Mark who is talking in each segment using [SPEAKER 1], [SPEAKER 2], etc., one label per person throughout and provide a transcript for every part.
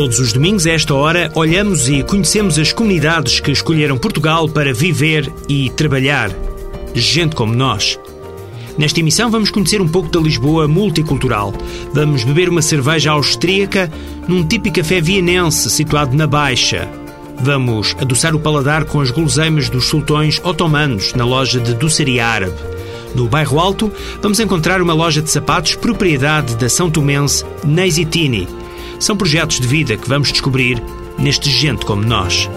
[SPEAKER 1] Todos os domingos, a esta hora, olhamos e conhecemos as comunidades que escolheram Portugal para viver e trabalhar. Gente como nós. Nesta emissão, vamos conhecer um pouco da Lisboa multicultural. Vamos beber uma cerveja austríaca num típico café vienense situado na Baixa. Vamos adoçar o paladar com as guloseimas dos sultões otomanos na loja de doçaria árabe. No bairro Alto, vamos encontrar uma loja de sapatos propriedade da São Tomense Neisitini. São projetos de vida que vamos descobrir neste Gente Como Nós.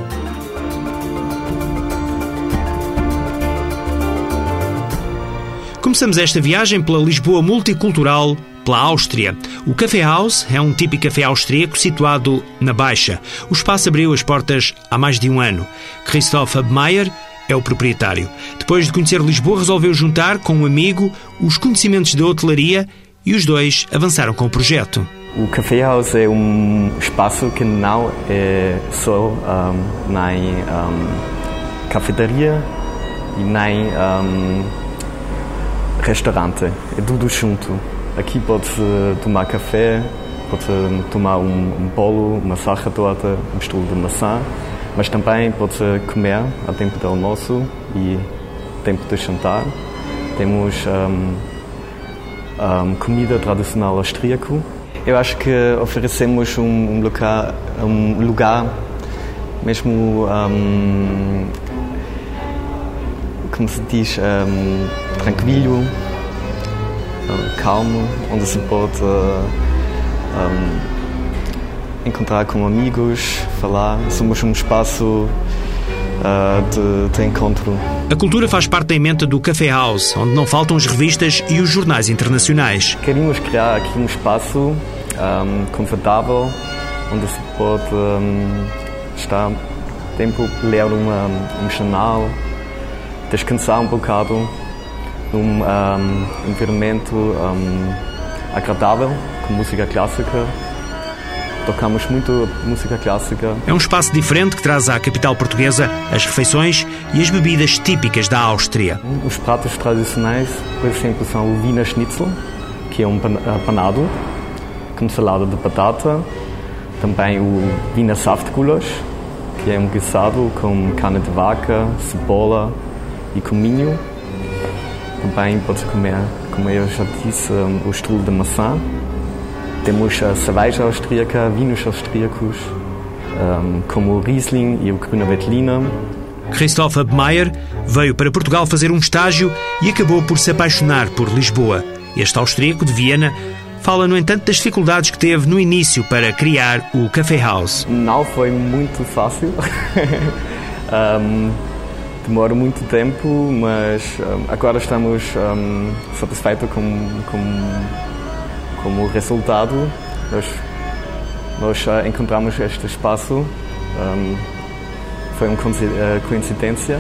[SPEAKER 1] Começamos esta viagem pela Lisboa multicultural, pela Áustria. O Café House é um típico café austríaco situado na Baixa. O espaço abriu as portas há mais de um ano. Christoph Abmeier é o proprietário. Depois de conhecer Lisboa, resolveu juntar com um amigo os conhecimentos da hotelaria e os dois avançaram com o projeto.
[SPEAKER 2] O Café House é um espaço que não é só um, nem um, cafeteria e nem um, restaurante. É tudo junto. Aqui pode-se tomar café, pode-se tomar um, um bolo, uma sarra torta, um estilo de maçã, mas também pode-se comer a tempo de almoço e tempo de jantar. Temos um, um, comida tradicional austríaco. Eu acho que oferecemos um, lugar, um lugar mesmo, como se diz, tranquilo, calmo, onde se pode encontrar com amigos, falar. Somos um espaço uh, de, de, encontro.
[SPEAKER 1] A cultura faz parte da emenda do Café House, onde não faltam as revistas e os jornais internacionais.
[SPEAKER 2] Queríamos criar aqui um espaço um, confortável, onde se pode um, estar tempo ler uma, um jornal, descansar um bocado num um, environmento um, agradável, com música clássica tocamos muito música clássica.
[SPEAKER 1] É um espaço diferente que traz à capital portuguesa as refeições e as bebidas típicas da Áustria.
[SPEAKER 2] Os pratos tradicionais, por exemplo, são o Wiener Schnitzel, que é um panado com salada de batata, também o Wiener Saftgulasch, que é um guisado com carne de vaca, cebola e cominho. Também pode comer, como eu já disse, o estrulo de maçã temos a cerveja austríaca, vinhos austríacos, um, como o Riesling e o Grüner Veltliner.
[SPEAKER 1] Christoph Abmeier veio para Portugal fazer um estágio e acabou por se apaixonar por Lisboa. Este austríaco de Viena fala, no entanto, das dificuldades que teve no início para criar o Café House.
[SPEAKER 2] Não foi muito fácil. um, demora muito tempo, mas um, agora estamos um, satisfeitos com, com como resultado, nós, nós encontramos este espaço. Um, foi uma eh, coincidência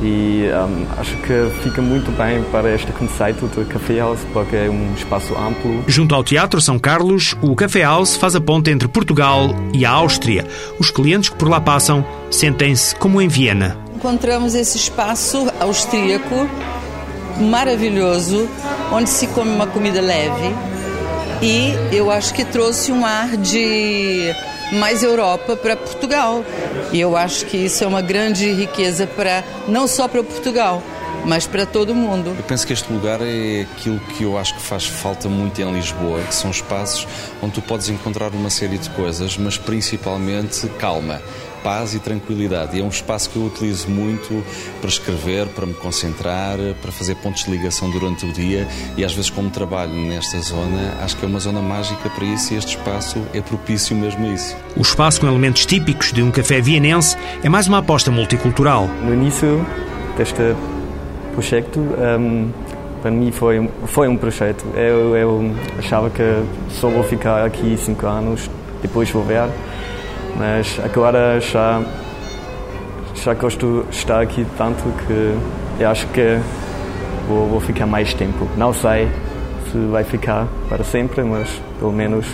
[SPEAKER 2] e um, acho que fica muito bem para este conceito de Café House porque é um espaço amplo.
[SPEAKER 1] Junto ao Teatro São Carlos, o Café House faz a ponte entre Portugal e a Áustria. Os clientes que por lá passam sentem-se como em Viena.
[SPEAKER 3] Encontramos esse espaço austríaco maravilhoso, onde se come uma comida leve. E eu acho que trouxe um ar de mais Europa para Portugal. E eu acho que isso é uma grande riqueza para não só para Portugal, mas para todo mundo.
[SPEAKER 4] Eu penso que este lugar é aquilo que eu acho que faz falta muito em Lisboa, que são espaços onde tu podes encontrar uma série de coisas, mas principalmente calma paz e tranquilidade. E é um espaço que eu utilizo muito para escrever, para me concentrar, para fazer pontos de ligação durante o dia e às vezes como trabalho nesta zona, acho que é uma zona mágica para isso e este espaço é propício mesmo a isso.
[SPEAKER 1] O espaço com elementos típicos de um café vienense é mais uma aposta multicultural.
[SPEAKER 2] No início deste projeto, um, para mim foi, foi um projeto. Eu, eu achava que só vou ficar aqui cinco anos, depois vou ver mas agora já, já gosto de estar aqui tanto que eu acho que vou, vou ficar mais tempo. Não sei se vai ficar para sempre, mas pelo menos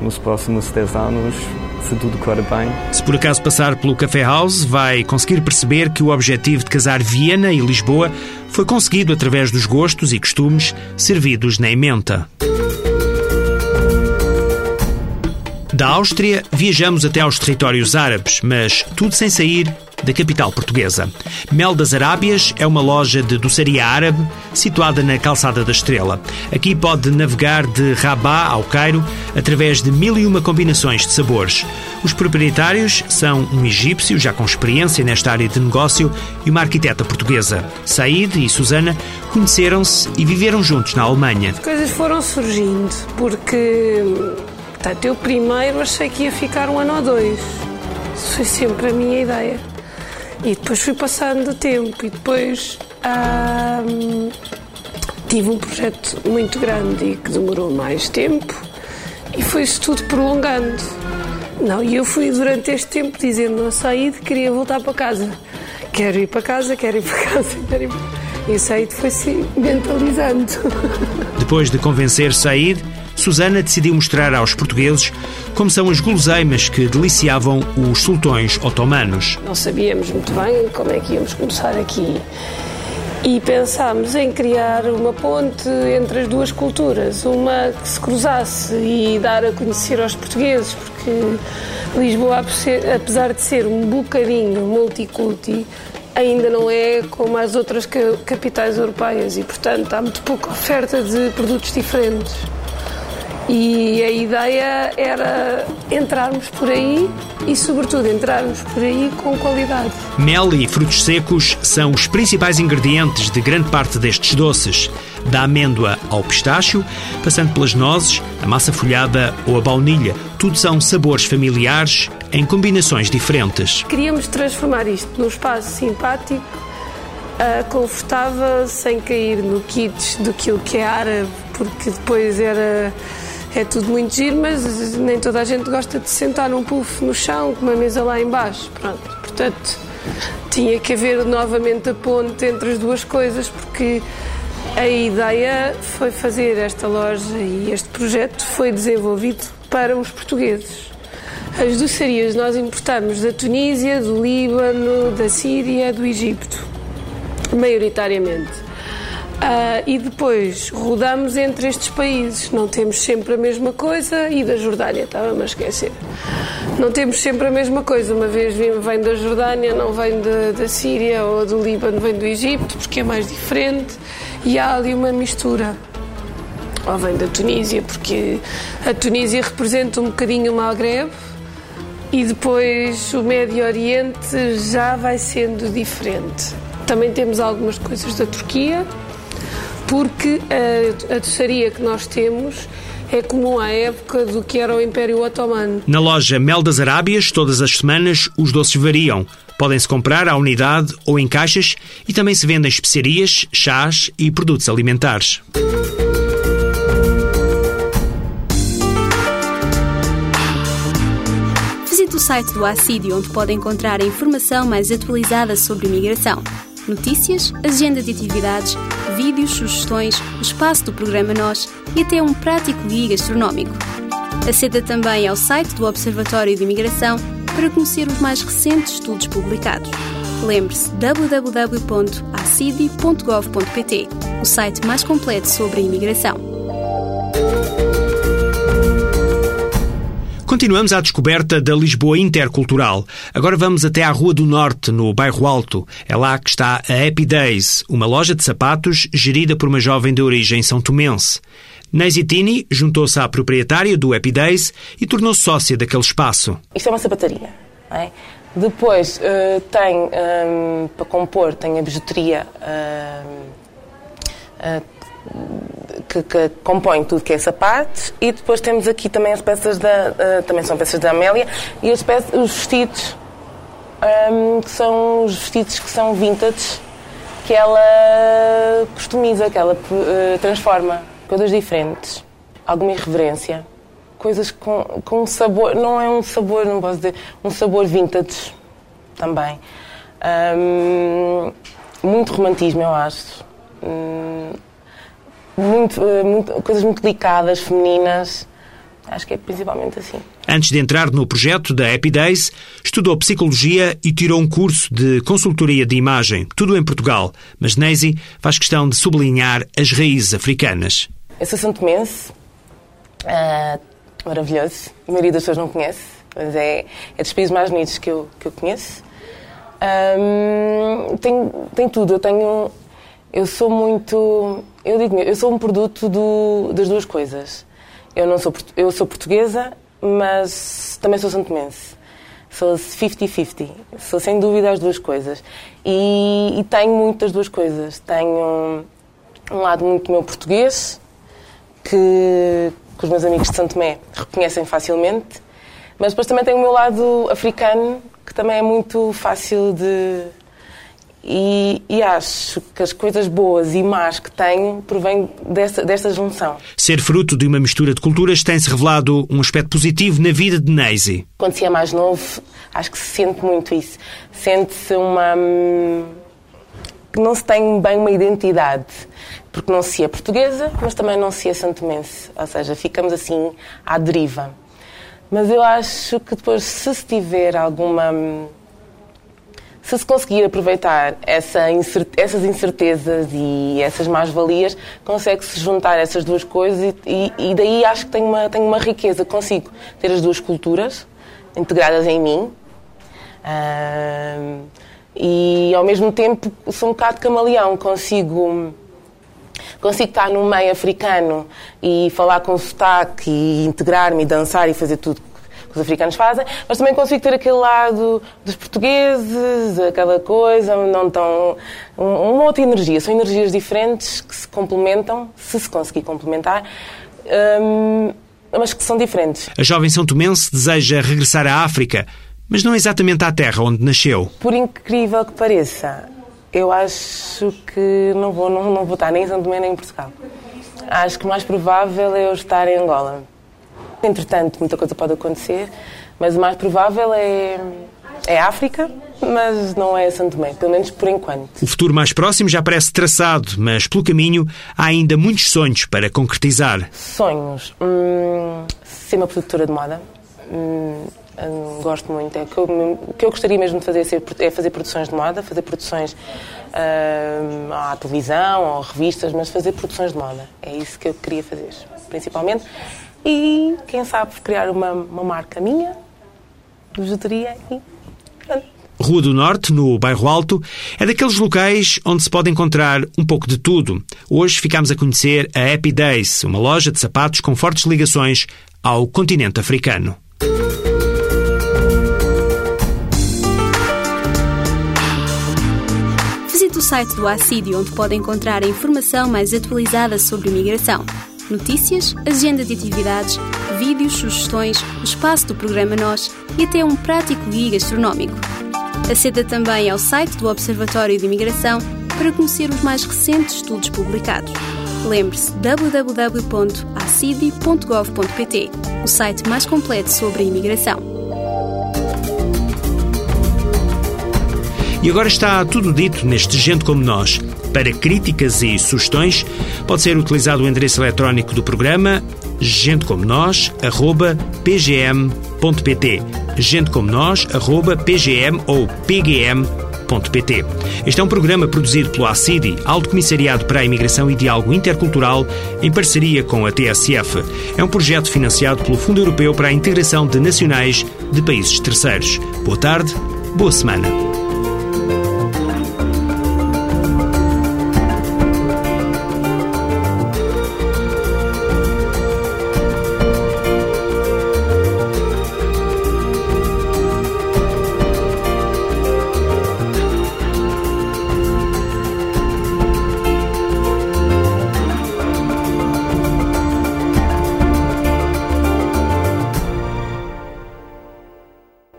[SPEAKER 2] nos próximos 10 anos, se tudo correr bem.
[SPEAKER 1] Se por acaso passar pelo Café House, vai conseguir perceber que o objetivo de casar Viena e Lisboa foi conseguido através dos gostos e costumes servidos na ementa. Da Áustria, viajamos até aos territórios árabes, mas tudo sem sair da capital portuguesa. Mel das Arábias é uma loja de doçaria árabe situada na Calçada da Estrela. Aqui pode navegar de Rabat ao Cairo através de mil e uma combinações de sabores. Os proprietários são um egípcio já com experiência nesta área de negócio e uma arquiteta portuguesa. Said e Susana conheceram-se e viveram juntos na Alemanha.
[SPEAKER 5] As coisas foram surgindo porque portanto, eu primeiro achei que ia ficar um ano ou dois. Isso foi sempre a minha ideia. E depois fui passando o tempo e depois hum, tive um projeto muito grande e que demorou mais tempo e foi-se tudo prolongando. Não, e eu fui durante este tempo dizendo a Saíde que queria voltar para casa. Quero ir para casa, quero ir para casa, quero ir para casa. E o Saíde foi-se mentalizando.
[SPEAKER 1] Depois de convencer Saíde, Susana decidiu mostrar aos portugueses como são as guloseimas que deliciavam os sultões otomanos.
[SPEAKER 5] Não sabíamos muito bem como é que íamos começar aqui. E pensámos em criar uma ponte entre as duas culturas, uma que se cruzasse e dar a conhecer aos portugueses, porque Lisboa, apesar de ser um bocadinho multiculti, ainda não é como as outras capitais europeias e, portanto, há muito pouca oferta de produtos diferentes. E a ideia era entrarmos por aí e, sobretudo, entrarmos por aí com qualidade.
[SPEAKER 1] Mel e frutos secos são os principais ingredientes de grande parte destes doces, da amêndoa ao pistácio, passando pelas nozes, a massa folhada ou a baunilha. Tudo são sabores familiares em combinações diferentes.
[SPEAKER 5] Queríamos transformar isto num espaço simpático, uh, confortável, sem cair no kits do que é árabe, porque depois era é tudo muito giro, mas nem toda a gente gosta de sentar num puff no chão com uma mesa lá embaixo. Pronto, portanto, tinha que haver novamente a ponte entre as duas coisas, porque a ideia foi fazer esta loja e este projeto foi desenvolvido para os portugueses. As doçarias nós importamos da Tunísia, do Líbano, da Síria, do Egito, maioritariamente. Uh, e depois rodamos entre estes países. Não temos sempre a mesma coisa. E da Jordânia, estava-me a esquecer. Não temos sempre a mesma coisa. Uma vez vem da Jordânia, não vem da, da Síria ou do Líbano, vem do Egito, porque é mais diferente. E há ali uma mistura. Ou vem da Tunísia, porque a Tunísia representa um bocadinho o Maghreb. E depois o Médio Oriente já vai sendo diferente. Também temos algumas coisas da Turquia, porque a, a doçaria que nós temos é comum à época do que era o Império Otomano.
[SPEAKER 1] Na loja Mel das Arábias, todas as semanas, os doces variam. Podem-se comprar à unidade ou em caixas e também se vendem especiarias, chás e produtos alimentares.
[SPEAKER 6] Visite o site do ACID, onde pode encontrar a informação mais atualizada sobre imigração notícias, agenda de atividades, vídeos, sugestões, o espaço do programa Nós e até um prático guia gastronómico. Aceda também ao site do Observatório de Imigração para conhecer os mais recentes estudos publicados. Lembre-se www.acidi.gov.pt, o site mais completo sobre a imigração.
[SPEAKER 1] Continuamos à descoberta da Lisboa intercultural. Agora vamos até à Rua do Norte, no Bairro Alto. É lá que está a Happy Days, uma loja de sapatos gerida por uma jovem de origem são tomense. Neisi Tini juntou-se à proprietária do Happy Days e tornou-se sócia daquele espaço.
[SPEAKER 7] Isto é uma sapataria. É? Depois uh, tem, um, ehm, para compor, tem a bijuteria uh, uh, que, que compõem tudo que é sapatos e depois temos aqui também as peças da uh, também são peças da Amélia e as peças, os vestidos um, ehm, que são os vestidos que são vintage que ela customiza, que ela uh, transforma coisas diferentes, alguma irreverência, coisas com, com sabor, não é um sabor, não posso dizer, um sabor vintage também. Um, ehm, muito romantismo, eu acho. Um, muito, eh, muito, coisas muito delicadas, femininas. Acho que é principalmente assim.
[SPEAKER 1] Antes de entrar no projeto da Happy Days, estudou psicologia e tirou um curso de consultoria de imagem, tudo em Portugal. Mas Neisi faz questão de sublinhar as raízes africanas.
[SPEAKER 7] Eu sou santomense, uh, maravilhoso. A maioria das pessoas não conhece, mas é, é dos países mais bonitos que eu, que eu conheço. Um, tem, tem tudo. Eu tenho. Eu sou muito. Eu digo eu sou um produto do, das duas coisas. Eu, não sou, eu sou portuguesa, mas também sou santomense. Sou 50-50. Sou sem dúvida as duas coisas. E, e tenho muitas duas coisas. Tenho um lado muito meu português, que, que os meus amigos de Santo reconhecem facilmente, mas depois também tenho o meu lado africano, que também é muito fácil de. E, e, acho que as coisas boas e más que tenho provêm desta, desta junção.
[SPEAKER 1] Ser fruto de uma mistura de culturas tem-se revelado um aspecto positivo na vida de Neise.
[SPEAKER 7] Quando se é mais novo, acho que se sente muito isso. Sente-se uma. Hum, que não se tem bem uma identidade porque não se é portuguesa, mas também não se é santomense. Ou seja, ficamos assim à deriva. Mas eu acho que depois, se se tiver alguma. Se se conseguir aproveitar essa essas incertezas e essas mais-valias, consegue-se juntar essas duas coisas e, e, daí acho que tenho uma, tenho uma riqueza. Consigo ter as duas culturas integradas em mim. Uh, e ao mesmo tempo sou um bocado camaleão, consigo consigo estar num meio africano e falar com sotaque e integrar-me e dançar e fazer tudo que os africanos fazem, mas também consigo ter aquele lado dos portugueses, aquela coisa, não tão. uma outra energia. São energias diferentes que se complementam, se se conseguir complementar. Hum, mas que são diferentes.
[SPEAKER 1] A jovem São Tomense deseja regressar à África, mas não exatamente à terra onde nasceu.
[SPEAKER 7] Por incrível que pareça, eu acho que não vou, não, não vou estar nem em São Tomé nem em Portugal. Acho que o mais provável é eu estar em Angola. Entretanto, muita coisa pode acontecer, mas o mais provável é, é África, mas não é São Tomé, pelo menos por enquanto.
[SPEAKER 1] O futuro mais próximo já parece traçado, mas pelo caminho há ainda muitos sonhos para concretizar.
[SPEAKER 7] Sonhos. Hum, ser uma produtora de moda. Hum, Hum, gosto muito. É que eu, o que eu gostaria mesmo de fazer é fazer produções de moda, fazer produções uh, à televisão ou revistas, mas fazer produções de moda. É isso que eu queria fazer, principalmente. E, quem sabe, criar uma, uma marca minha, de bijuteria e.
[SPEAKER 1] Rua do Norte, no Bairro Alto, é daqueles locais onde se pode encontrar um pouco de tudo. Hoje ficamos a conhecer a Happy Days, uma loja de sapatos com fortes ligações ao continente africano.
[SPEAKER 6] o site do ACIDI, onde pode encontrar a informação mais atualizada sobre imigração. Notícias, agenda de atividades, vídeos, sugestões, o espaço do programa Nós e até um prático guia gastronómico. Aceda também ao site do Observatório de Imigração para conhecer os mais recentes estudos publicados. Lembre-se www.acidi.gov.pt, o site mais completo sobre a imigração.
[SPEAKER 1] E agora está tudo dito neste Gente Como Nós. Para críticas e sugestões, pode ser utilizado o endereço eletrónico do programa gentecomonós.pgm.pt gentecomonós.pgm ou pgm.pt Este é um programa produzido pelo ACIDI, Alto Comissariado para a Imigração e Diálogo Intercultural, em parceria com a TSF. É um projeto financiado pelo Fundo Europeu para a Integração de Nacionais de Países Terceiros. Boa tarde, boa semana.